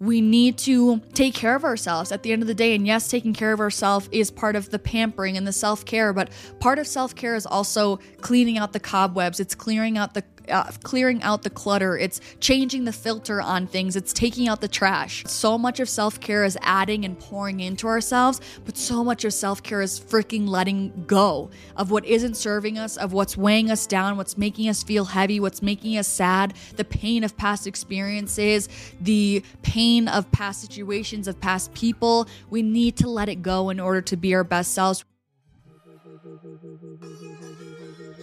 We need to take care of ourselves at the end of the day. And yes, taking care of ourselves is part of the pampering and the self care, but part of self care is also cleaning out the cobwebs. It's clearing out the uh, clearing out the clutter. It's changing the filter on things. It's taking out the trash. So much of self care is adding and pouring into ourselves, but so much of self care is freaking letting go of what isn't serving us, of what's weighing us down, what's making us feel heavy, what's making us sad, the pain of past experiences, the pain of past situations, of past people. We need to let it go in order to be our best selves.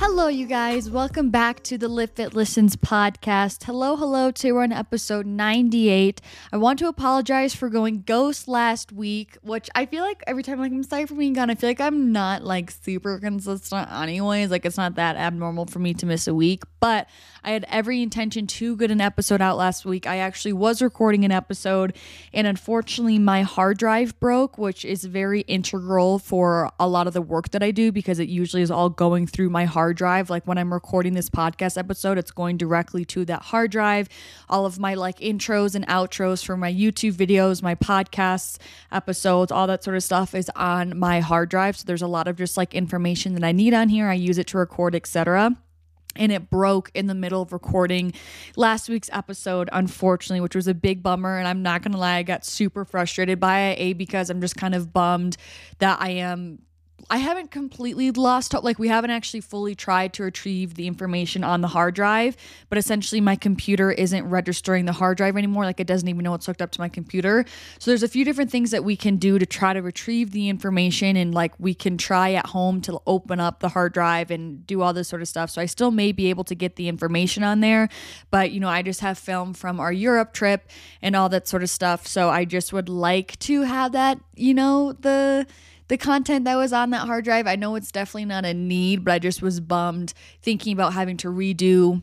Hello, you guys. Welcome back to the Livfiit Listens podcast. Hello, hello Today we're on episode 98. I want to apologize for going ghost last week, which I feel like every time I'm like, I'm sorry for being gone. I feel like I'm not like super consistent, anyways. Like, it's not that abnormal for me to miss a week, but I had every intention to get an episode out last week. I actually was recording an episode, and unfortunately, my hard drive broke, which is very integral for a lot of the work that I do because it usually is all going through my hard drive. Like when I'm recording this podcast episode, it's going directly to that hard drive. All of my like intros and outros for my YouTube videos, my podcasts, episodes, all that sort of stuff is on my hard drive. So there's a lot of just like information that I need on here. I use it to record, etc and it broke in the middle of recording last week's episode unfortunately which was a big bummer and i'm not gonna lie i got super frustrated by it a because i'm just kind of bummed that i am I haven't completely lost hope. Like, we haven't actually fully tried to retrieve the information on the hard drive, but essentially, my computer isn't registering the hard drive anymore. Like, it doesn't even know it's hooked up to my computer. So, there's a few different things that we can do to try to retrieve the information. And, like, we can try at home to open up the hard drive and do all this sort of stuff. So, I still may be able to get the information on there. But, you know, I just have film from our Europe trip and all that sort of stuff. So, I just would like to have that, you know, the the content that was on that hard drive. I know it's definitely not a need, but I just was bummed thinking about having to redo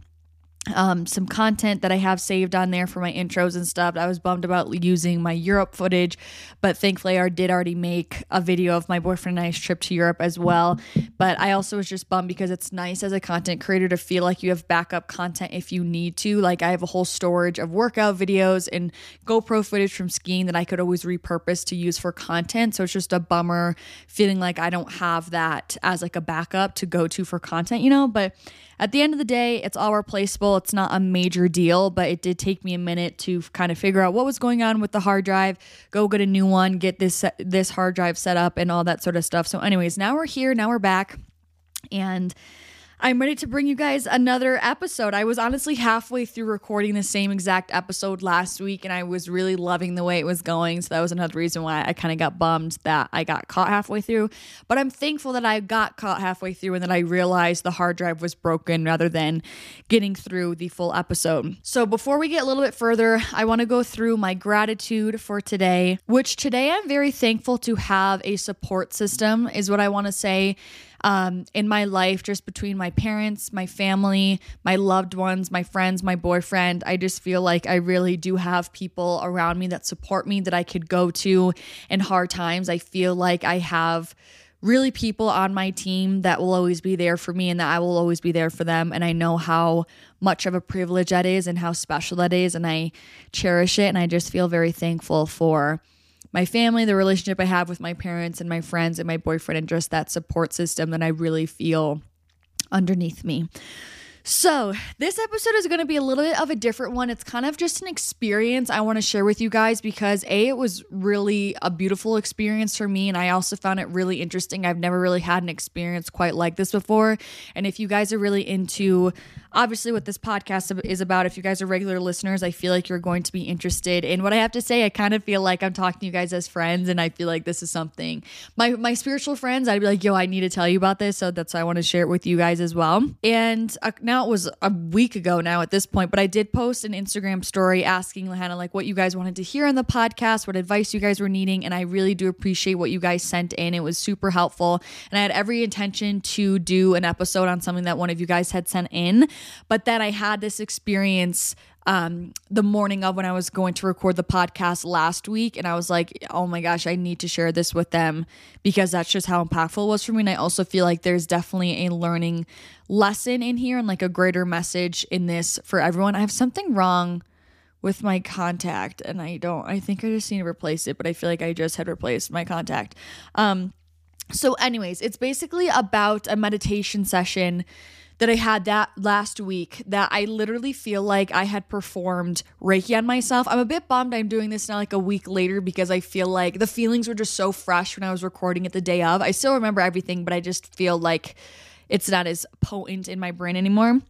um, some content that I have saved on there for my intros and stuff. I was bummed about using my Europe footage, but thankfully I did already make a video of my boyfriend and I's trip to Europe as well. But I also was just bummed because it's nice as a content creator to feel like you have backup content if you need to. Like I have a whole storage of workout videos and GoPro footage from skiing that I could always repurpose to use for content. So it's just a bummer feeling like I don't have that as like a backup to go to for content, you know, but at the end of the day, it's all replaceable. It's not a major deal, but it did take me a minute to kind of figure out what was going on with the hard drive, go get a new one, get this this hard drive set up and all that sort of stuff. So anyways, now we're here, now we're back and I'm ready to bring you guys another episode. I was honestly halfway through recording the same exact episode last week and I was really loving the way it was going. So that was another reason why I kind of got bummed that I got caught halfway through. But I'm thankful that I got caught halfway through and that I realized the hard drive was broken rather than getting through the full episode. So before we get a little bit further, I want to go through my gratitude for today, which today I'm very thankful to have a support system, is what I want to say. Um, in my life, just between my parents, my family, my loved ones, my friends, my boyfriend. I just feel like I really do have people around me that support me that I could go to in hard times. I feel like I have really people on my team that will always be there for me and that I will always be there for them. And I know how much of a privilege that is and how special that is. And I cherish it. And I just feel very thankful for my family, the relationship I have with my parents and my friends and my boyfriend, and just that support system that I really feel underneath me. So, this episode is going to be a little bit of a different one. It's kind of just an experience I want to share with you guys because A, it was really a beautiful experience for me. And I also found it really interesting. I've never really had an experience quite like this before. And if you guys are really into obviously what this podcast is about, if you guys are regular listeners, I feel like you're going to be interested in what I have to say. I kind of feel like I'm talking to you guys as friends. And I feel like this is something my, my spiritual friends, I'd be like, yo, I need to tell you about this. So that's why I want to share it with you guys as well. And uh, now, it was a week ago now at this point, but I did post an Instagram story asking Hannah like what you guys wanted to hear on the podcast, what advice you guys were needing, and I really do appreciate what you guys sent in. It was super helpful, and I had every intention to do an episode on something that one of you guys had sent in, but then I had this experience um, the morning of when I was going to record the podcast last week. And I was like, oh my gosh, I need to share this with them because that's just how impactful it was for me. And I also feel like there's definitely a learning lesson in here and like a greater message in this for everyone. I have something wrong with my contact and I don't, I think I just need to replace it, but I feel like I just had replaced my contact. Um, so, anyways, it's basically about a meditation session that I had that last week that I literally feel like I had performed Reiki on myself. I'm a bit bummed I'm doing this now like a week later because I feel like the feelings were just so fresh when I was recording it the day of. I still remember everything, but I just feel like it's not as potent in my brain anymore.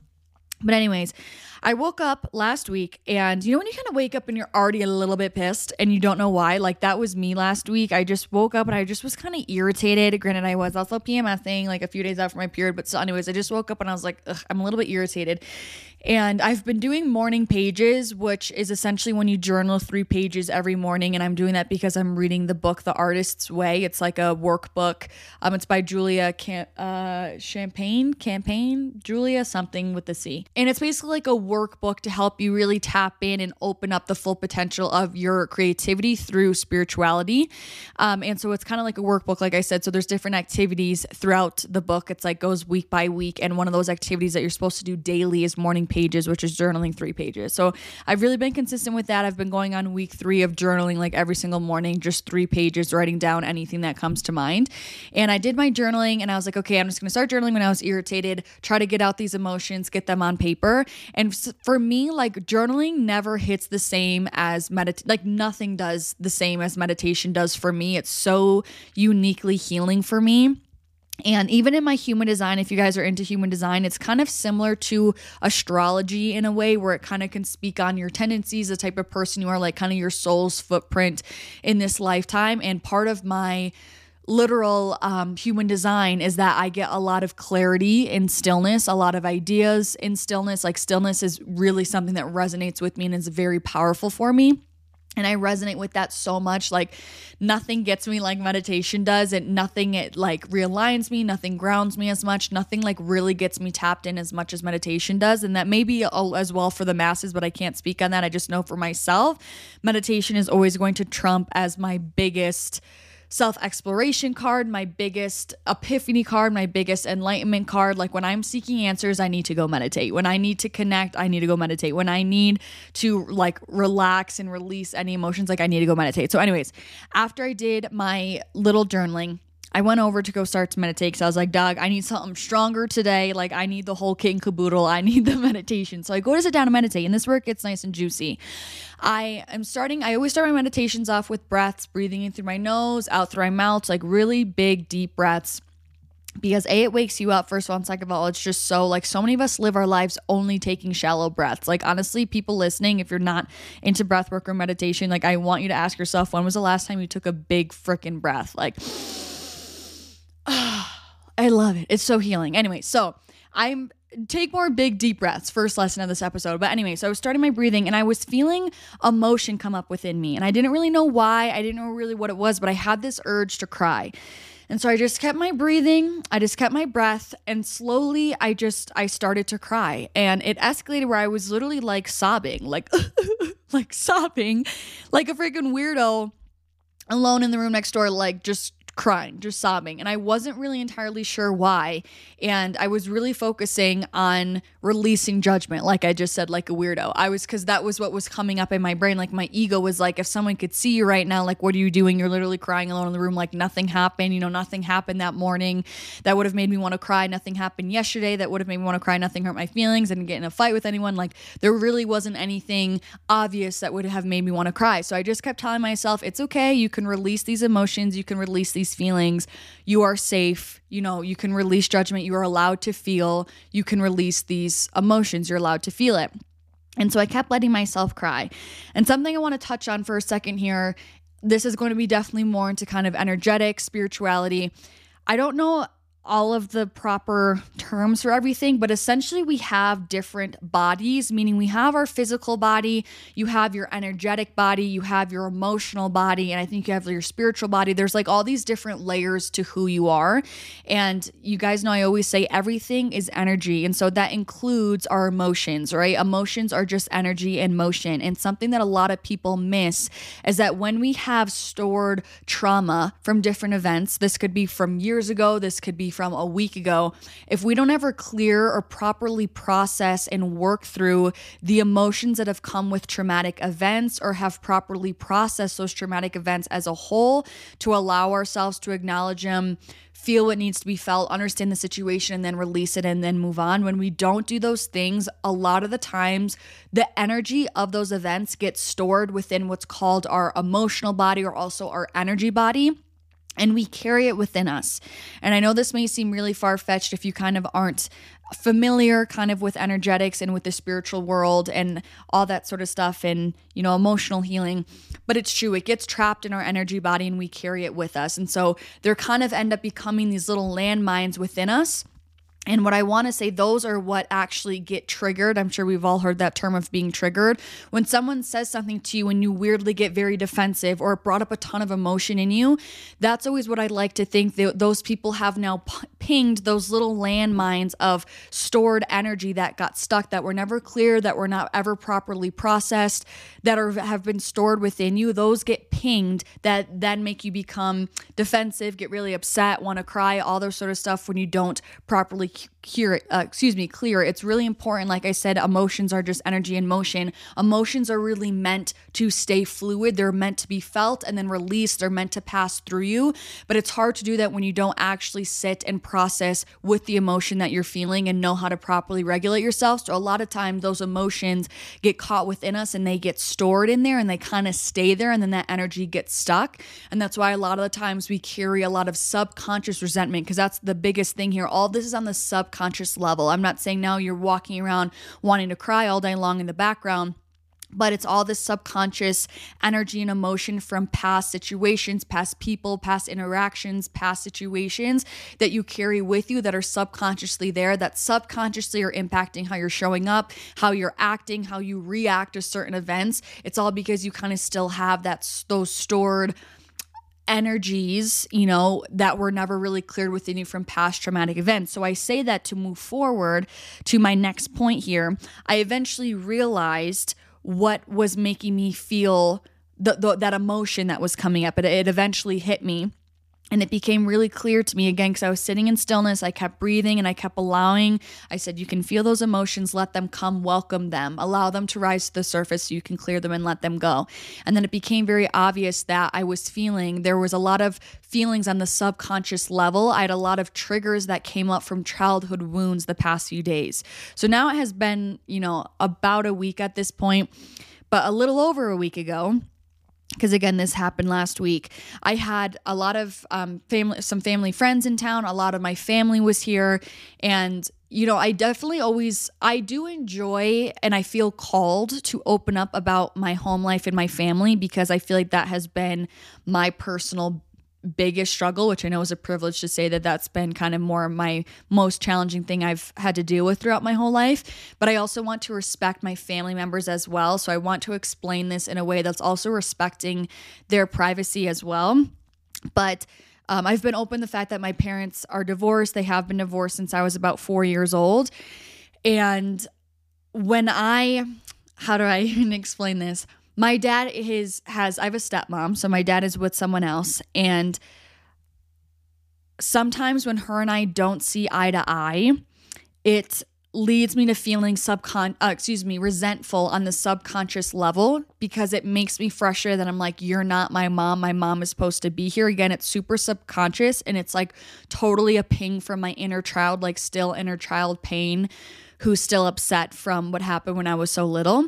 But, anyways, I woke up last week and you know when you kind of wake up and you're already a little bit pissed and you don't know why? Like that was me last week. I just woke up and I just was kind of irritated. Granted, I was also PMSing like a few days after my period, but so anyways, I just woke up and I was like, I'm a little bit irritated. And I've been doing morning pages, which is essentially when you journal three pages every morning. And I'm doing that because I'm reading the book, The Artist's Way. It's like a workbook. Um, it's by Julia Cam- uh, Champagne, Campaign, Julia something with the C. And it's basically like a workbook to help you really tap in and open up the full potential of your creativity through spirituality. Um, and so it's kind of like a workbook, like I said. So there's different activities throughout the book. It's like goes week by week. And one of those activities that you're supposed to do daily is morning pages, which is journaling three pages. So I've really been consistent with that. I've been going on week three of journaling like every single morning, just three pages, writing down anything that comes to mind. And I did my journaling and I was like, okay, I'm just going to start journaling when I was irritated, try to get out these emotions, get them on paper. And for me, like journaling never hits the same as meditation. Like nothing does the same as meditation does for me. It's so uniquely healing for me. And even in my human design, if you guys are into human design, it's kind of similar to astrology in a way where it kind of can speak on your tendencies, the type of person you are, like kind of your soul's footprint in this lifetime. And part of my literal um, human design is that I get a lot of clarity in stillness, a lot of ideas in stillness. Like, stillness is really something that resonates with me and is very powerful for me. And I resonate with that so much. Like nothing gets me like meditation does, and nothing it like realigns me, nothing grounds me as much, nothing like really gets me tapped in as much as meditation does. And that may be as well for the masses, but I can't speak on that. I just know for myself, meditation is always going to trump as my biggest self exploration card, my biggest epiphany card, my biggest enlightenment card. Like when I'm seeking answers, I need to go meditate. When I need to connect, I need to go meditate. When I need to like relax and release any emotions, like I need to go meditate. So, anyways, after I did my little journaling, I went over to go start to meditate because I was like, Doug, I need something stronger today. Like, I need the whole kit and caboodle. I need the meditation. So I go to sit down and meditate, and this work gets nice and juicy. I am starting, I always start my meditations off with breaths, breathing in through my nose, out through my mouth, like really big, deep breaths because a it wakes you up first of all and second of all it's just so like so many of us live our lives only taking shallow breaths like honestly people listening if you're not into breath work or meditation like i want you to ask yourself when was the last time you took a big freaking breath like I love it. It's so healing. Anyway, so I'm take more big deep breaths first lesson of this episode but anyway so i was starting my breathing and i was feeling emotion come up within me and i didn't really know why i didn't know really what it was but i had this urge to cry And so I just kept my breathing, I just kept my breath, and slowly I just I started to cry. And it escalated where I was literally like sobbing, like like sobbing, like a freaking weirdo alone in the room next door, like just crying, just sobbing. And I wasn't really entirely sure why. And I was really focusing on releasing judgment, like I just said, like a weirdo. I was, because that was what was coming up in my brain. Like my ego was like, if someone could see you right now, like, what are you doing? You're literally crying alone in the room, like nothing happened. You know, nothing happened that morning that would have made me want to cry. Nothing happened yesterday that would have made me want to cry. Nothing hurt my feelings. I didn't get in a fight with anyone. Like there really wasn't anything obvious that would have made me want to cry. So I just kept telling myself, it's okay. You can release these emotions. You can release these feelings. You are safe. You know, you can release judgment. You are allowed to feel. You can release these emotions. You're allowed to feel it. And so I kept letting myself cry. And something I want to touch on for a second here this is going to be definitely more into kind of energetic spirituality. I don't know all of the proper terms for everything, but essentially we have different bodies, meaning we have our physical body, you have your energetic body, you have your emotional body, and I think you have your spiritual body. There's like all these different layers to who you are. And you guys know I always say everything is energy. And so that includes our emotions, right? Emotions are just energy and motion. And something that a lot of people miss is that when we have stored trauma from different events, this could be from years ago, this could be from a week ago, if we don't ever clear or properly process and work through the emotions that have come with traumatic events or have properly processed those traumatic events as a whole to allow ourselves to acknowledge them, feel what needs to be felt, understand the situation, and then release it and then move on. When we don't do those things, a lot of the times the energy of those events gets stored within what's called our emotional body or also our energy body and we carry it within us. And I know this may seem really far fetched if you kind of aren't familiar kind of with energetics and with the spiritual world and all that sort of stuff and you know emotional healing but it's true it gets trapped in our energy body and we carry it with us and so there kind of end up becoming these little landmines within us and what I want to say, those are what actually get triggered. I'm sure we've all heard that term of being triggered. When someone says something to you and you weirdly get very defensive or it brought up a ton of emotion in you, that's always what I'd like to think that those people have now pinged those little landmines of stored energy that got stuck, that were never clear, that were not ever properly processed, that are have been stored within you. Those get pinged that then make you become defensive, get really upset, want to cry, all those sort of stuff when you don't properly cure uh, excuse me clear. It's really important like i said emotions are just energy in motion. Emotions are really meant to stay fluid. They're meant to be felt and then released. They're meant to pass through you. But it's hard to do that when you don't actually sit and process with the emotion that you're feeling and know how to properly regulate yourself. So a lot of times those emotions get caught within us and they get stored in there and they kind of stay there and then that energy gets stuck. And that's why a lot of the times we carry a lot of subconscious resentment because that's the biggest thing here. All this is on the subconscious level. I'm not saying now you're walking around wanting to cry all day long in the background but it's all this subconscious energy and emotion from past situations, past people, past interactions, past situations that you carry with you that are subconsciously there, that subconsciously are impacting how you're showing up, how you're acting, how you react to certain events. It's all because you kind of still have that those stored energies, you know, that were never really cleared within you from past traumatic events. So I say that to move forward to my next point here. I eventually realized what was making me feel the, the, that emotion that was coming up. It, it eventually hit me and it became really clear to me again because I was sitting in stillness. I kept breathing and I kept allowing. I said, You can feel those emotions, let them come, welcome them, allow them to rise to the surface so you can clear them and let them go. And then it became very obvious that I was feeling there was a lot of feelings on the subconscious level. I had a lot of triggers that came up from childhood wounds the past few days. So now it has been, you know, about a week at this point, but a little over a week ago because again this happened last week. I had a lot of um, family some family friends in town. A lot of my family was here. And you know i definitely always i do enjoy and i feel called to open up about my home life and my family because i feel like that has been my personal biggest struggle, which I know is a privilege to say that that's been kind of more my most challenging thing I've had to deal with throughout my whole life. But I also want to respect my family members as well. So I want to explain this in a way that's also respecting their privacy as well. But Um, I've been open the fact that my parents are divorced. They have been divorced since I was about four years old. And when I, how do I even explain this? My dad is has I have a stepmom, so my dad is with someone else, and sometimes when her and I don't see eye to eye, it leads me to feeling subcon uh, excuse me resentful on the subconscious level because it makes me frustrated that I'm like you're not my mom. My mom is supposed to be here. Again it's super subconscious and it's like totally a ping from my inner child like still inner child pain who's still upset from what happened when I was so little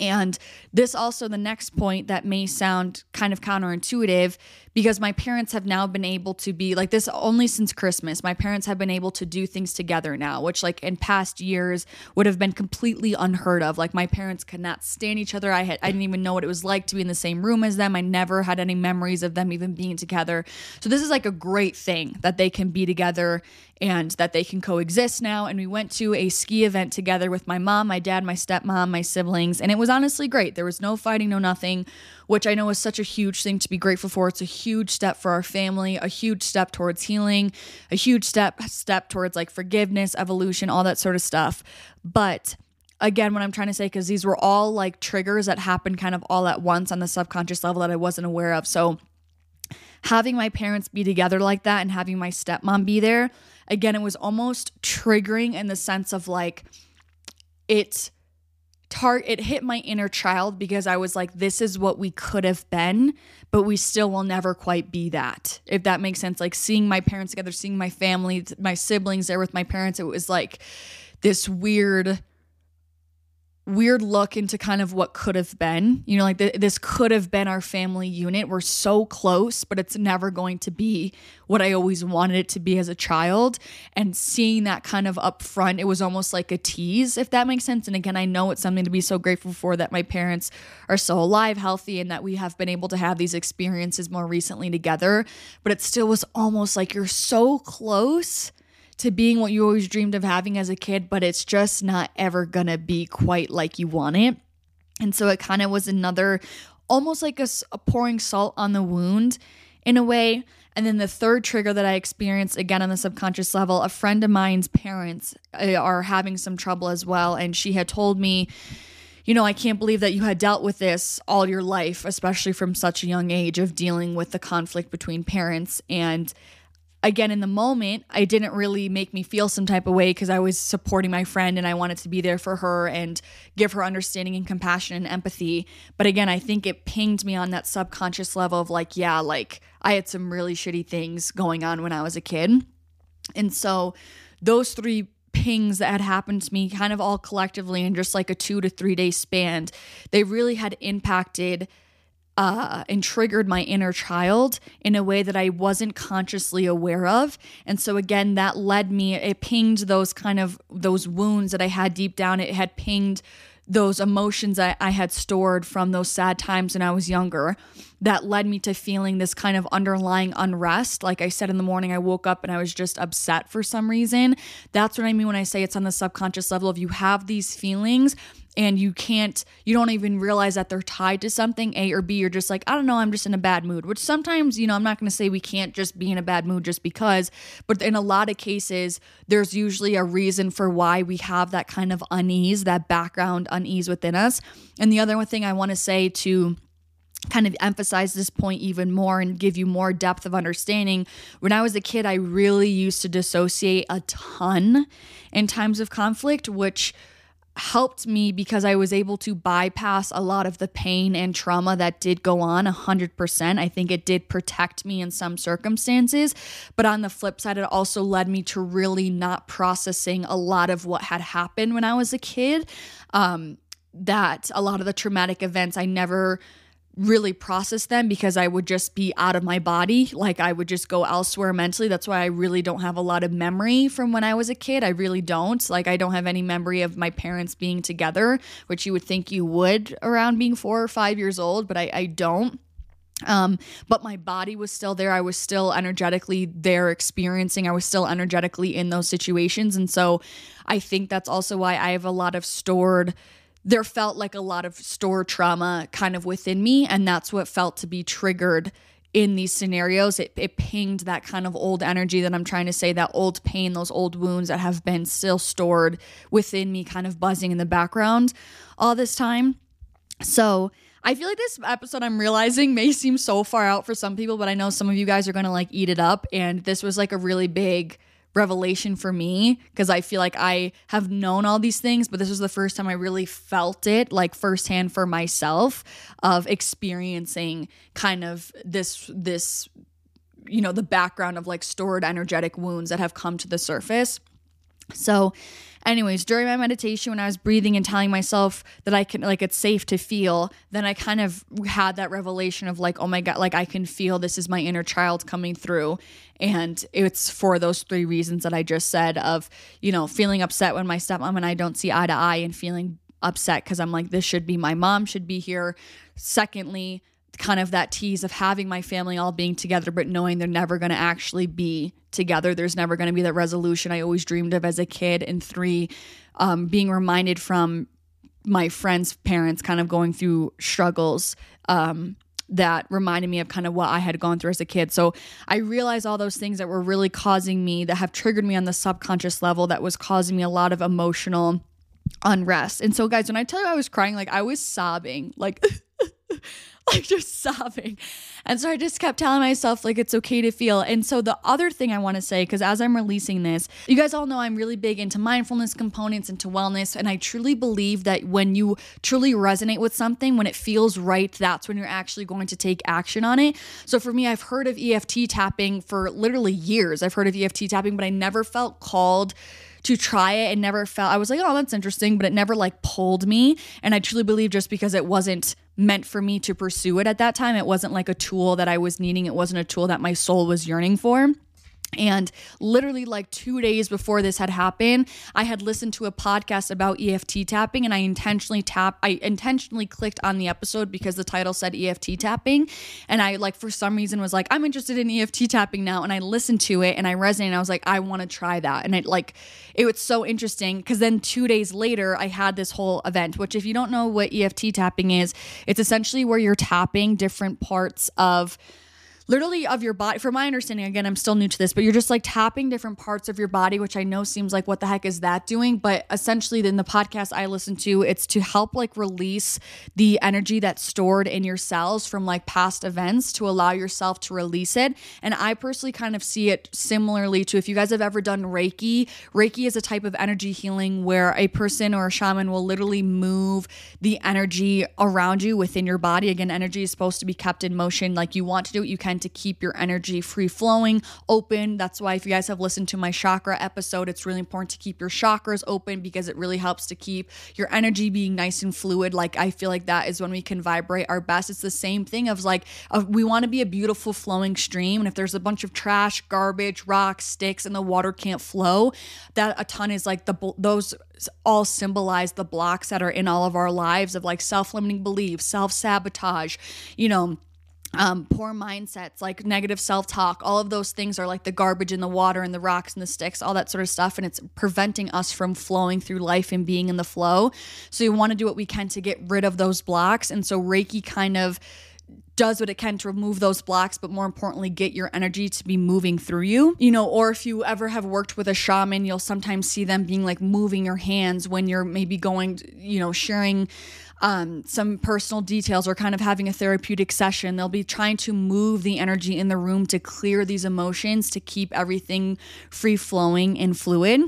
and this also, the next point that may sound kind of counterintuitive, because my parents have now been able to be like this only since Christmas. My parents have been able to do things together now, which, like in past years, would have been completely unheard of. Like my parents could not stand each other. I had I didn't even know what it was like to be in the same room as them. I never had any memories of them even being together. So this is like a great thing that they can be together and that they can coexist now. And we went to a ski event together with my mom, my dad, my stepmom, my siblings, and it was honestly great. There was no fighting, no nothing, which I know is such a huge thing to be grateful for. It's a huge step for our family, a huge step towards healing, a huge step step towards like forgiveness, evolution, all that sort of stuff. But again what i'm trying to say because these were all like triggers that happened kind of all at once on the subconscious level that i wasn't aware of so having my parents be together like that and having my stepmom be there again, it was almost triggering in the sense of like it tar it hit my inner child because I was like, this is what we could have been, but we still will never quite be that. If that makes sense. Like seeing my parents together, seeing my family, my siblings there with my parents, it was like this weird weird look into kind of what could have been. You know, like th- this could have been our family unit. We're so close, but it's never going to be what I always wanted it to be as a child. And seeing that kind of up front, it was almost like a tease, if that makes sense. And again, I know it's something to be so grateful for that my parents are so alive, healthy, and that we have been able to have these experiences more recently together. But it still was almost like you're so close to being what you always dreamed of having as a kid, but it's just not ever gonna be quite like you want it. And so it kind of was another, almost like a, a, pouring salt on the wound in a way. And then the third trigger that I experienced again on the subconscious level, a friend of mine's parents uh, are having some trouble as well. And she had told me, you know, I can't believe that you had dealt with this all your life, especially from such a young age of dealing with the conflict between parents. And again in the moment i didn't really make me feel some type of way because i was supporting my friend and i wanted to be there for her and give her understanding and compassion and empathy. But again i think it pinged me on that subconscious level of like yeah like i had some really shitty things going on when i was a kid. And so those three pings that had happened to me kind of all collectively in just like a two to three day span they really had impacted uh, and triggered my inner child in a way that I wasn't consciously aware of. And so again, that led me, it pinged those kind of those wounds that I had deep down. It had pinged those emotions I, I had stored from those sad times when I was younger that led me to feeling this kind of underlying unrest. Like I said in the morning, I woke up and I was just upset for some reason. That's what I mean when I say it's on the subconscious level If you have these feelings and you can't you don't even realize that they're tied to something a or b you're just like i don't know i'm just in a bad mood which sometimes you know i'm not going to say we can't just be in a bad mood just because but in a lot of cases there's usually a reason for why we have that kind of unease that background unease within us and the other thing i want to say to kind of emphasize this point even more and give you more depth of understanding. When I was a kid, I really used to dissociate a ton in times of conflict, which helped me because I was able to bypass a lot of the pain and trauma that did go on 100%. I think it did protect me in some circumstances, but on the flip side it also led me to really not processing a lot of what had happened when I was a kid. Um that a lot of the traumatic events I never really process them because I would just be out of my body. Like I would just go elsewhere mentally. That's why I really don't have a lot of memory from when I was a kid. I really don't. Like I don't have any memory of my parents being together, which you would think you would around being four or five years old, but I, I don't. Um, but my body was still there. I was still energetically there experiencing. I was still energetically in those situations. And so I think that's also why I have a lot of stored there felt like a lot of store trauma kind of within me and that's what felt to be triggered in these scenarios, it, it pinged that kind of old energy that I'm trying to say, that old pain, those old wounds that have been still stored within me, kind of buzzing in the background all this time. So I feel like this episode I'm realizing may seem so far out for some people, but I know some of you guys are going to like eat it up. And this was like a really big revelation for me because I feel like I have known all these things, but this was the first time I really felt it like firsthand for myself of experiencing kind of this, this, you know, the background of like stored energetic wounds that have come to the surface. So, anyways, during my meditation, when I was breathing and telling myself that I can, like, it's safe to feel, then I kind of had that revelation of, like, oh my God, like, I can feel this is my inner child coming through. And it's for those three reasons that I just said of, you know, feeling upset when my stepmom and I don't see eye to eye and feeling upset because I'm like, this should be my mom, should be here. Secondly, kind of that tease of having my family all being together, but knowing they're never going to actually be together. There's never going to be that resolution I always dreamed of as a kid. And three, um, being reminded from my friends' parents kind of going through struggles um, that reminded me of kind of what I had gone through as a kid. So I realized all those things that were really causing me, that have triggered me on the subconscious level, that was causing me a lot of emotional unrest. And so, guys, when I tell you I was crying, like I was sobbing, like. like just sobbing. And so I just kept telling myself, like, it's okay to feel. And so the other thing I want to say, because as I'm releasing this, you guys all know I'm really big into mindfulness components, into wellness. And I truly believe that when you truly resonate with something, when it feels right, that's when you're actually going to take action on it. So for me, I've heard of EFT tapping for literally years. I've heard of EFT tapping, but I never felt called to try it and never felt I was like, oh, that's interesting, but it never like pulled me. And I truly believe just because it wasn't meant for me to pursue it at that time, it wasn't like a tool that I was needing, it wasn't a tool that my soul was yearning for. And literally, like two days before this had happened, I had listened to a podcast about EFT tapping, and I intentionally tap, I intentionally clicked on the episode because the title said EFT tapping, and I like for some reason was like, I'm interested in EFT tapping now, and I listened to it and I resonated. I was like, I want to try that, and it like it was so interesting because then two days later, I had this whole event. Which, if you don't know what EFT tapping is, it's essentially where you're tapping different parts of literally of your body from my understanding again i'm still new to this but you're just like tapping different parts of your body which i know seems like what the heck is that doing? But essentially in the podcast i listen to it's to help like release the energy that's stored in your cells from like past events to allow yourself to release it. And i personally kind of see it similarly to if you guys have ever done reiki reiki is a type of energy healing where a person or a shaman will literally move the energy around you within your body. Again energy is supposed to be kept in motion. Like you want to do it you can to keep your energy free flowing, open. That's why, if you guys have listened to my chakra episode, it's really important to keep your chakras open because it really helps to keep your energy being nice and fluid. Like, I feel like that is when we can vibrate our best. It's the same thing of like, we want to be a beautiful flowing stream. And if there's a bunch of trash, garbage, rocks, sticks, and the water can't flow, that a ton is like the, those all symbolize the blocks that are in all of our lives of like self limiting beliefs, self sabotage, you know um, poor mindsets, like negative self talk, all of those things are like the garbage in the water and the rocks and the sticks, all that sort of stuff. And it's preventing us from flowing through life and being in the flow. So, we want to do what we can to get rid of those blocks. And so, Reiki kind of does what it can to remove those blocks, but more importantly, get your energy to be moving through you. You know, or if you ever have worked with a shaman, you'll sometimes see them being like moving your hands when you're maybe going, you know, sharing um, some personal details or kind of having a therapeutic session. They'll be trying to move the energy in the room to clear these emotions, to keep everything free flowing and fluid.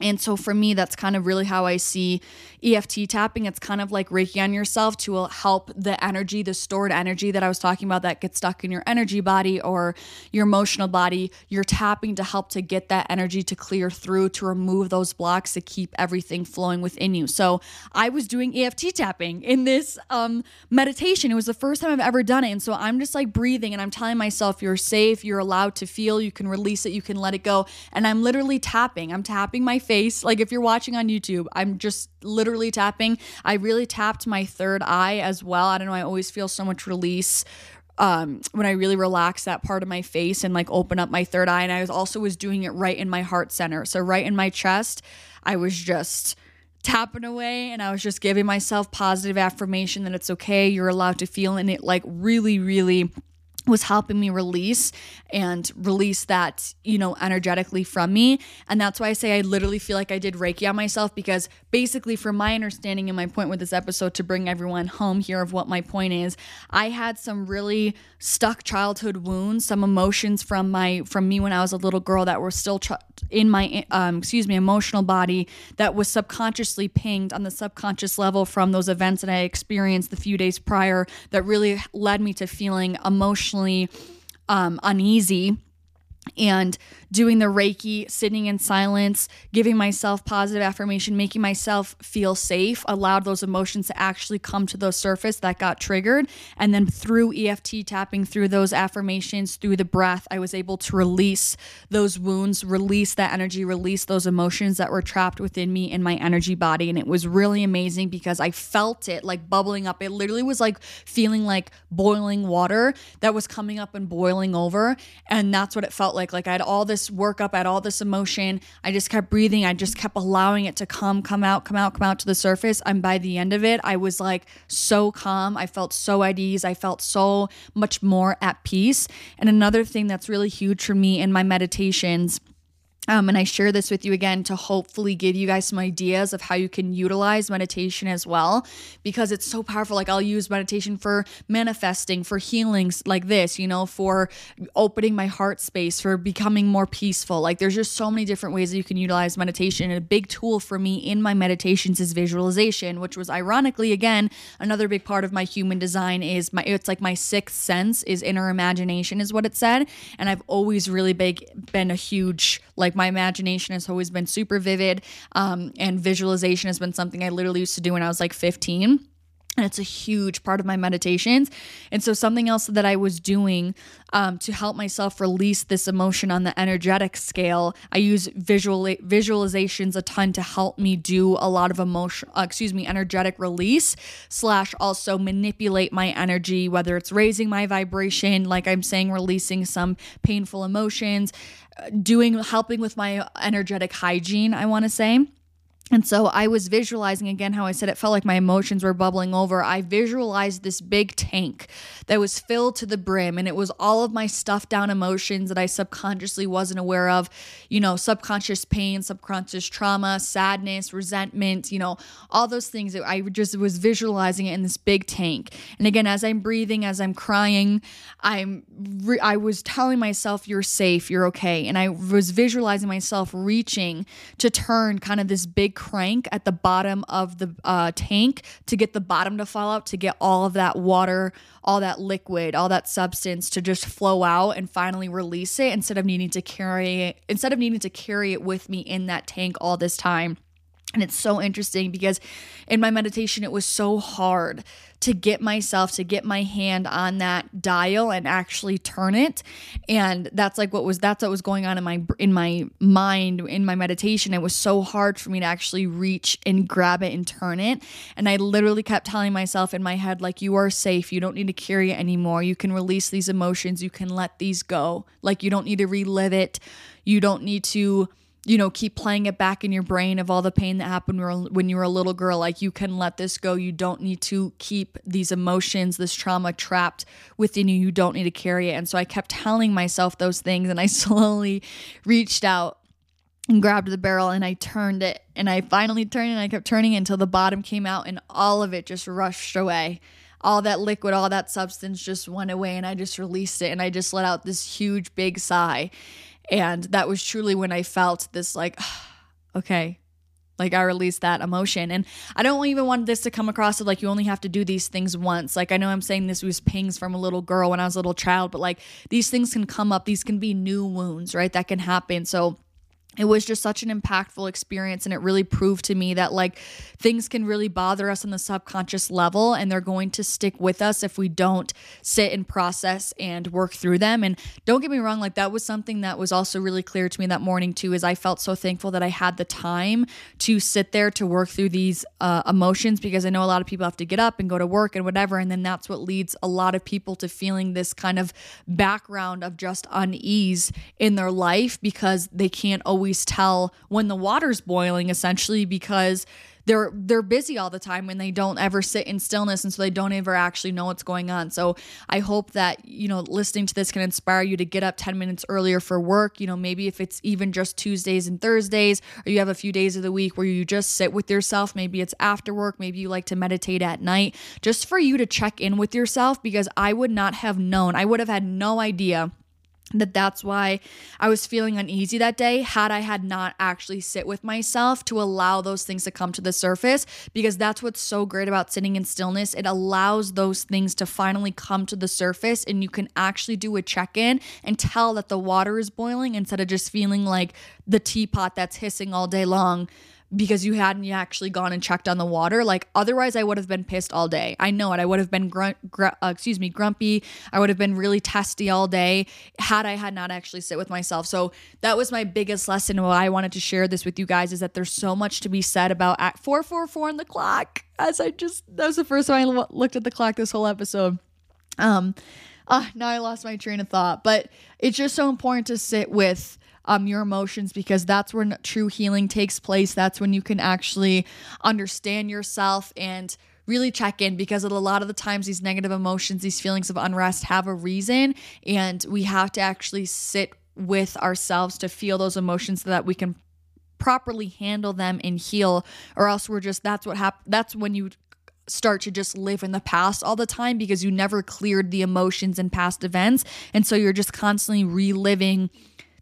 And so for me, that's kind of really how I see EFT tapping. It's kind of like Reiki on yourself to help the energy, the stored energy that I was talking about that gets stuck in your energy body or your emotional body. You're tapping to help to get that energy to clear through, to remove those blocks, to keep everything flowing within you. So I was doing EFT tapping in this um, meditation. It was the first time I've ever done it. And so I'm just like breathing and I'm telling myself, you're safe, you're allowed to feel, you can release it, you can let it go. And I'm literally tapping. I'm tapping my face. Like if you're watching on YouTube, I'm just literally tapping. I really tapped my third eye as well. I don't know. I always feel so much release um, when I really relax that part of my face and like open up my third eye. And I was also was doing it right in my heart center. So right in my chest, I was just tapping away and I was just giving myself positive affirmation that it's okay. You're allowed to feel and it like really, really was helping me release and release that, you know, energetically from me. And that's why I say I literally feel like I did Reiki on myself because basically, from my understanding and my point with this episode to bring everyone home here of what my point is, I had some really stuck childhood wounds, some emotions from my from me when I was a little girl that were still ch- in my um, excuse me emotional body that was subconsciously pinged on the subconscious level from those events that I experienced the few days prior that really led me to feeling emotionally um, uneasy and doing the Reiki, sitting in silence, giving myself positive affirmation, making myself feel safe, allowed those emotions to actually come to the surface that got triggered. And then through EFT tapping, through those affirmations, through the breath, I was able to release those wounds, release that energy, release those emotions that were trapped within me in my energy body. And it was really amazing because I felt it like bubbling up. It literally was like feeling like boiling water that was coming up and boiling over. And that's what it felt like. Like like I had all this this work up, I had all this emotion. I just kept breathing. I just kept allowing it to come, come out, come out, come out to the surface. And by the end of it, I was like so calm. I felt so at ease. I felt so much more at peace. And another thing that's really huge for me in my meditations um, and I share this with you again to hopefully give you guys some ideas of how you can utilize meditation as well, because it's so powerful. Like, I'll use meditation for manifesting, for healings like this, you know, for opening my heart space, for becoming more peaceful. Like, there's just so many different ways that you can utilize meditation. And a big tool for me in my meditations is visualization, which was ironically, again, another big part of my human design is my, it's like my sixth sense is inner imagination, is what it said. And I've always really big, been a huge, like, like my imagination has always been super vivid, um, and visualization has been something I literally used to do when I was like 15 and it's a huge part of my meditations. And so, something else that I was doing um, to help myself release this emotion on the energetic scale, I use visual visualizations a ton to help me do a lot of emotion, uh, excuse me, energetic release slash also manipulate my energy, whether it's raising my vibration, like I'm saying, releasing some painful emotions, doing helping with my energetic hygiene. I want to say. And so I was visualizing again how I said it felt like my emotions were bubbling over. I visualized this big tank that was filled to the brim, and it was all of my stuffed down emotions that I subconsciously wasn't aware of. You know, subconscious pain, subconscious trauma, sadness, resentment, you know, all those things. I just was visualizing it in this big tank. And again, as I'm breathing, as I'm crying, I'm re- I was telling myself, "You're safe, you're okay," and I was visualizing myself reaching to turn kind of this big crank at the bottom of the uh, tank to get the bottom to fall out to get all of that water all that liquid all that substance to just flow out and finally release it instead of needing to carry it instead of needing to carry it with me in that tank all this time. And it's so interesting because in my meditation, it was so hard to get myself to get my hand on that dial and actually turn it. And that's like what was that's what was going on in my in my mind in my meditation. It was so hard for me to actually reach and grab it and turn it. And I literally kept telling myself in my head like you are safe. You don't need to carry it anymore. You can release these emotions. You can let these go. Like you don't need to relive it. You don't need to you know, keep playing it back in your brain of all the pain that happened when you were a little girl. Like, you can let this go. You don't need to keep these emotions, this trauma trapped within you. You don't need to carry it. And so I kept telling myself those things, and I slowly reached out and grabbed the barrel and I turned it. And I finally turned it, and I kept turning it until the bottom came out, and all of it just rushed away all that liquid, all that substance just went away and I just released it and I just let out this huge big sigh. And that was truly when I felt this like, okay, like I released that emotion. And I don't even want this to come across as like you only have to do these things once. Like I know I'm saying this was pings from a little girl when I was a little child, but like these things can come up. These can be new wounds, right? That can happen. So it was just such an impactful experience and it really proved to me that like things can really bother us on the subconscious level and they're going to stick with us if we don't sit and process and work through them. And don't get me wrong like that was something that was also really clear to me that morning too is i felt so thankful that i had the time to sit there to work through these uh, emotions because i know a lot of people have to get up and go to work and whatever and then that's what leads a lot of people to feeling this kind of background of just unease in their life because they can't always always tell when the water's boiling essentially because they're they're busy all the time and they don't ever sit in stillness and so they don't ever actually know what's going on. So I hope that, you know, listening to this can inspire you to get up 10 minutes earlier for work, you know, maybe if it's even just Tuesdays and Thursdays or you have a few days of the week where you just sit with yourself, maybe it's after work, maybe you like to meditate at night, just for you to check in with yourself because I would not have known. I would have had no idea that that's why I was feeling uneasy that day had I had not actually sit with myself to allow those things to come to the surface because that's what's so great about sitting in stillness. It allows those things to finally come to the surface and you can actually do a check-in and tell that the water is boiling instead of just feeling like the teapot that's hissing all day long because you hadn't actually gone and checked on the water. Like otherwise, I would have been pissed all day. I know it. I would have been grunt, gr- uh, excuse me, grumpy. I would have been really testy all day had I had not actually sit with myself. So that was my biggest lesson. Why I wanted to share this with you guys is that there's so much to be said about at four four four on the clock. As I just that was the first time I looked at the clock this whole episode. Um, uh, now I lost my train of thought, but it's just so important to sit with um, your emotions because that's when true healing takes place. That's when you can actually understand yourself and really check in because a lot of the times these negative emotions, these feelings of unrest have a reason, and we have to actually sit with ourselves to feel those emotions so that we can properly handle them and heal or else we're just that's what happened that's when you start to just live in the past all the time because you never cleared the emotions and past events and so you're just constantly reliving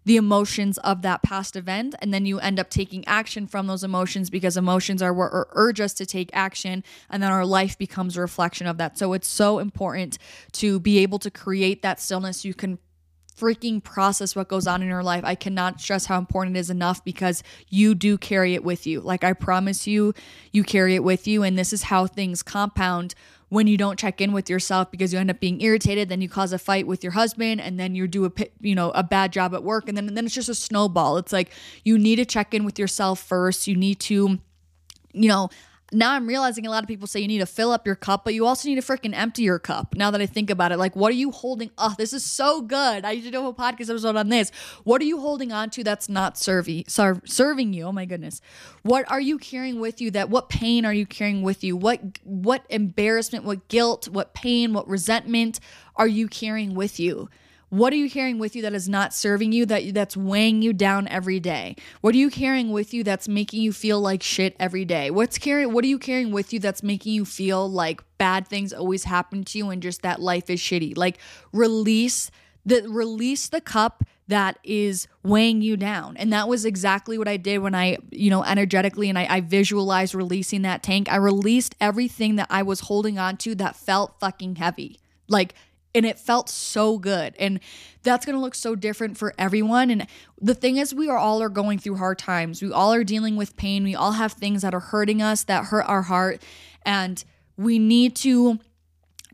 the emotions of that past event and then you end up taking action from those emotions because emotions are what urge us to take action and then our life becomes a reflection of that so it's so important to be able to create that stillness you can freaking process what goes on in your life. I cannot stress how important it is enough because you do carry it with you. Like I promise you, you carry it with you. And this is how things compound when you don't check in with yourself because you end up being irritated then you cause a fight with your husband and then you do a you know a bad job at work. And then and then it's just a snowball. It's like you need to check in with yourself first. You need to you know now I'm realizing a lot of people say you need to fill up your cup, but you also need to freaking empty your cup. Now that I think about it, like what are you holding? Oh, this is so good. I should do a podcast episode on this. What are you holding on to that's not serving serving you? Oh my goodness. What are you carrying with you? That what pain are you carrying with you? What what embarrassment, what guilt, what pain, what resentment are you carrying with you? What are you carrying with you that is not serving you, that that's weighing you down every day? What are you carrying with you that's making you feel like shit every day? What's carrying what are you carrying with you that's making you feel like bad things always happen to you and just that life is shitty? Like release the release the cup that is weighing you down. And that was exactly what I did when I, you know, energetically and I, I, visualized releasing that tank. I released everything that I was holding on to that felt fucking heavy. Like and it felt so good. And that's going to look so different for everyone. And the thing is we are all are going through hard times. We all are dealing with pain. We all have things that are hurting us that hurt our heart. And we need to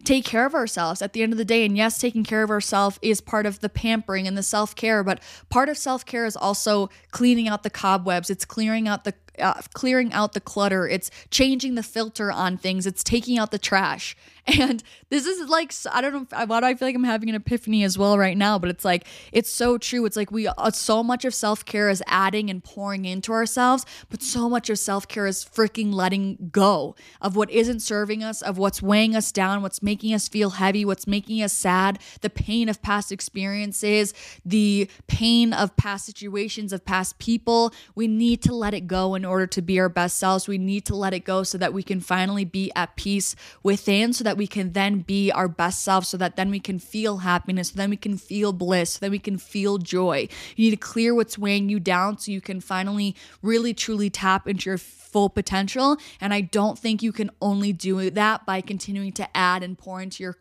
take care of ourselves at the end of the day. And yes taking care of ourselves is part of the pampering and the self-care but part of self-care is also cleaning out the cobwebs. It's clearing out the uh, clearing out the clutter it's changing the filter on things it's taking out the trash And this is like, I don't know, why do I feel like I'm having an epiphany as well right now? But it's like, it's so true. It's like we, uh, so much of self care is adding and pouring into ourselves, but so much of self care is freaking letting go of what isn't serving us, of what's weighing us down, what's making us feel heavy, what's making us sad, the pain of past experiences, the pain of past situations, of past people. We need to let it go in order to be our best selves. We need to let it go so that we can finally be at peace within, so that we can then be our best selves, so that then we can feel happiness, so then we can feel bliss, so then we can feel joy. You need to clear what's weighing you down so you can finally really truly tap into your full potential. And I don't think you can only do that by continuing to add and pour into your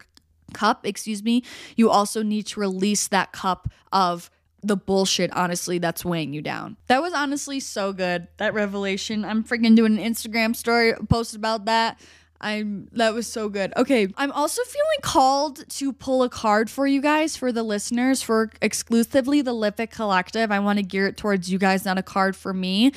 cup, excuse me. You also need to release that cup of the bullshit, honestly, that's weighing you down. That was honestly so good. That revelation. I'm freaking doing an Instagram story post about that. I'm that was so good. Okay, I'm also feeling called to pull a card for you guys for the listeners for exclusively the Livfiit Collective. I want to gear it towards you guys, not a card for me,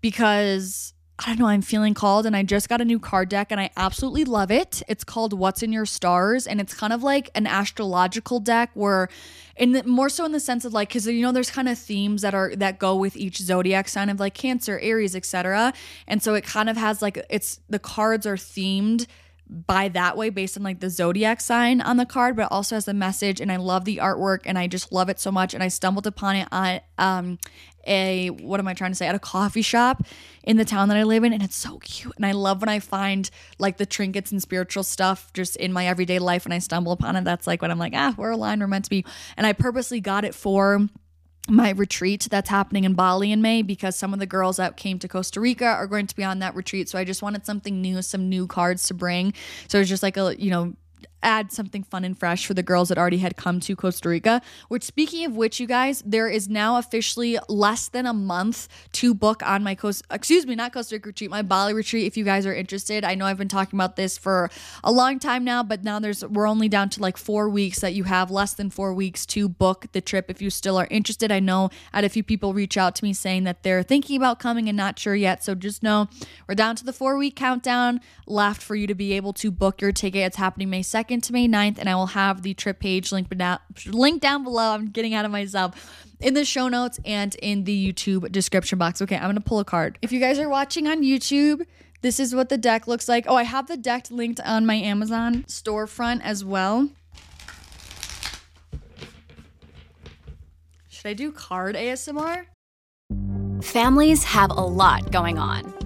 because I don't know, I'm feeling called and I just got a new card deck and I absolutely love it. It's called What's in Your Stars and it's kind of like an astrological deck where in the, more so in the sense of like cuz you know there's kind of themes that are that go with each zodiac sign of like Cancer, Aries, etc. And so it kind of has like it's the cards are themed by that way based on like the zodiac sign on the card but it also has a message and i love the artwork and i just love it so much and i stumbled upon it on um a what am i trying to say at a coffee shop in the town that i live in and it's so cute and i love when i find like the trinkets and spiritual stuff just in my everyday life and i stumble upon it that's like when i'm like ah we're aligned we're meant to be and i purposely got it for my retreat that's happening in Bali in May because some of the girls that came to Costa Rica are going to be on that retreat. So I just wanted something new, some new cards to bring. So it's just like a, you know, add something fun and fresh for the girls that already had come to Costa Rica. Which, speaking of which, you guys, there is now officially less than a month to book on my Costa, excuse me, not Costa Rica retreat, my Bali retreat. If you guys are interested, I know I've been talking about this for a long time now, but now there's we're only down to like four weeks that you have less than four weeks to book the trip. If you still are interested, I know I had a few people reach out to me saying that they're thinking about coming and not sure yet. So just know we're down to the four week countdown left for you to be able to book your ticket. It's happening May 2nd to May 9th, and I will have the trip page link down, link down below. I'm getting out of myself in the show notes and in the YouTube description box. Okay, I'm gonna pull a card. If you guys are watching on YouTube, this is what the deck looks like. Oh, I have the deck linked on my Amazon storefront as well. Should I do card ASMR? Families have a lot going on.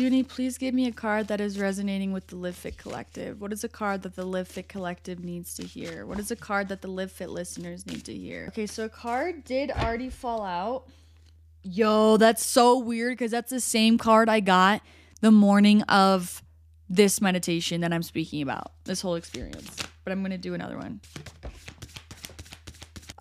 Uni, please give me a card that is resonating with the Livfiit Collective. What is a card that the Livfiit Collective needs to hear? What is a card that the Livfiit listeners need to hear? Okay, so a card did already fall out. Yo, that's so weird because that's the same card I got the morning of this meditation that I'm speaking about, this whole experience. But I'm going to do another one.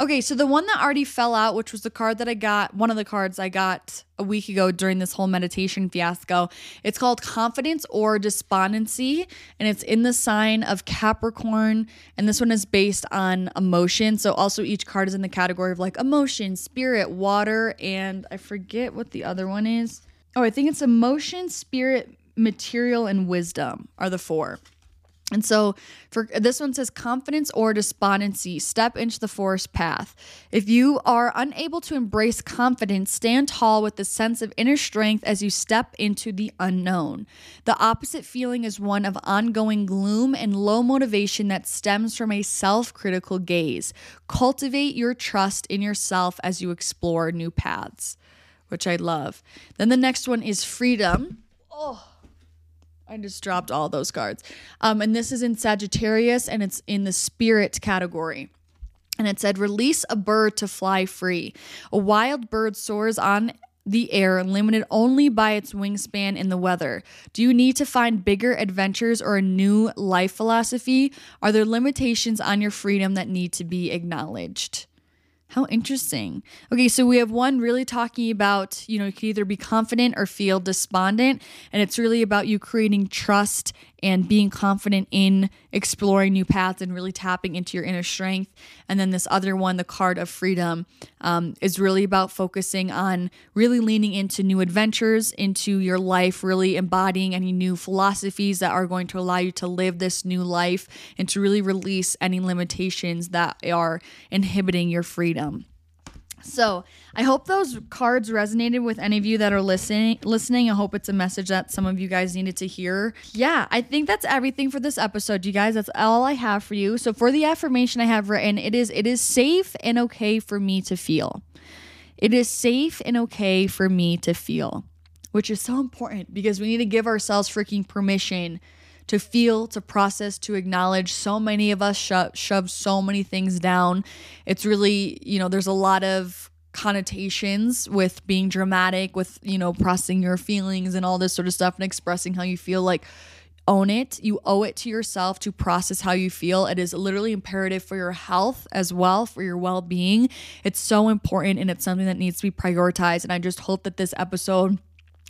Okay, so the one that already fell out, which was the card that I got, one of the cards I got a week ago during this whole meditation fiasco, it's called Confidence or Despondency, and it's in the sign of Capricorn. And this one is based on emotion. So, also, each card is in the category of like emotion, spirit, water, and I forget what the other one is. Oh, I think it's emotion, spirit, material, and wisdom are the four. And so for this one says confidence or despondency, step into the forest path. If you are unable to embrace confidence, stand tall with the sense of inner strength as you step into the unknown. The opposite feeling is one of ongoing gloom and low motivation that stems from a self-critical gaze. Cultivate your trust in yourself as you explore new paths, which I love. Then the next one is freedom. Oh, I just dropped all those cards. Um, and this is in Sagittarius and it's in the spirit category. And it said, release a bird to fly free. A wild bird soars on the air, limited only by its wingspan in the weather. Do you need to find bigger adventures or a new life philosophy? Are there limitations on your freedom that need to be acknowledged? How interesting. Okay, so we have one really talking about, you know, you can either be confident or feel despondent. And it's really about you creating trust and being confident in exploring new paths and really tapping into your inner strength. And then this other one, the card of freedom, um, is really about focusing on really leaning into new adventures, into your life, really embodying any new philosophies that are going to allow you to live this new life and to really release any limitations that are inhibiting your freedom. So I hope those cards resonated with any of you that are listening. Listening, I hope it's a message that some of you guys needed to hear. Yeah, I think that's everything for this episode, you guys. That's all I have for you. So for the affirmation I have written, it is it is safe and okay for me to feel. It is safe and okay for me to feel, which is so important because we need to give ourselves freaking permission to feel, to process, to acknowledge. So many of us sho- shove so many things down. It's really, you know, there's a lot of connotations with being dramatic, with, you know, processing your feelings and all this sort of stuff and expressing how you feel. Like, own it. You owe it to yourself to process how you feel. It is literally imperative for your health as well, for your well being. It's so important and it's something that needs to be prioritized. And I just hope that this episode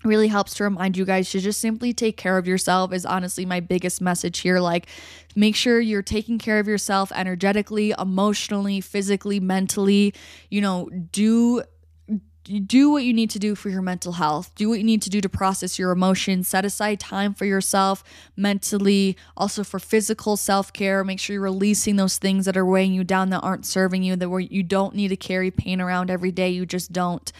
really helps to remind you guys to just simply take care of yourself is honestly my biggest message here like make sure you're taking care of yourself energetically emotionally physically mentally you know do do what you need to do for your mental health. Do what you need to do to process your emotions. Set aside time for yourself mentally, also for physical self care. Make sure you're releasing those things that are weighing you down that aren't serving you, that where you don't need to carry pain around every day. You just don't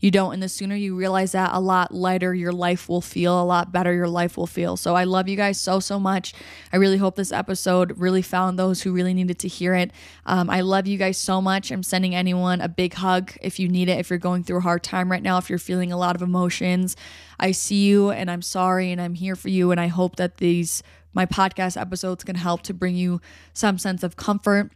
you don't. And the sooner you realize that, a lot lighter your life will feel, a lot better your life will feel. So I love you guys so, so much. I really hope this episode really found those who really needed to hear it. Um, I love you guys so much. I'm sending anyone a big hug if you need it, if you're going through a hard time right now, if you're feeling a lot of emotions. I see you and I'm sorry and I'm here for you. And I hope that these my podcast episodes can help to bring you some sense of comfort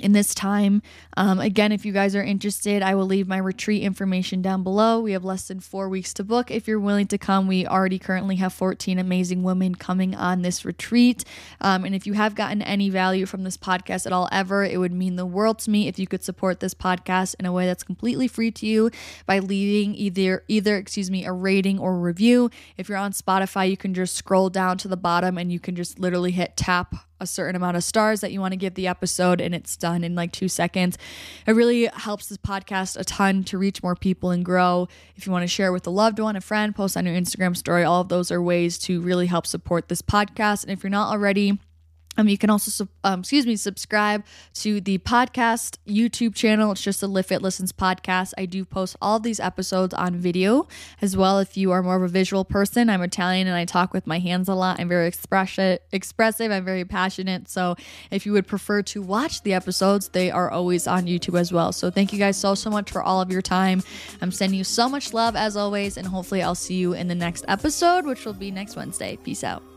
in this time. Um, again, if you guys are interested, I will leave my retreat information down below. We have less than four weeks to book. If you're willing to come, we already currently have 14 amazing women coming on this retreat. Um, and if you have gotten any value from this podcast at all ever, it would mean the world to me if you could support this podcast in a way that's completely free to you by leaving either either excuse me a rating or review. If you're on Spotify, you can just scroll down to the bottom and you can just literally hit tap a certain amount of stars that you want to give the episode and it's done in like two seconds. It really helps this podcast a ton to reach more people and grow. If you want to share with a loved one, a friend, post on your Instagram story, all of those are ways to really help support this podcast. And if you're not already, um, you can also, um, excuse me, subscribe to the podcast YouTube channel. It's just the Livfiit Listens podcast. I do post all these episodes on video as well. If you are more of a visual person, I'm Italian and I talk with my hands a lot. I'm very expressive. Expressive. I'm very passionate. So if you would prefer to watch the episodes, they are always on YouTube as well. So thank you guys so so much for all of your time. I'm sending you so much love as always, and hopefully I'll see you in the next episode, which will be next Wednesday. Peace out.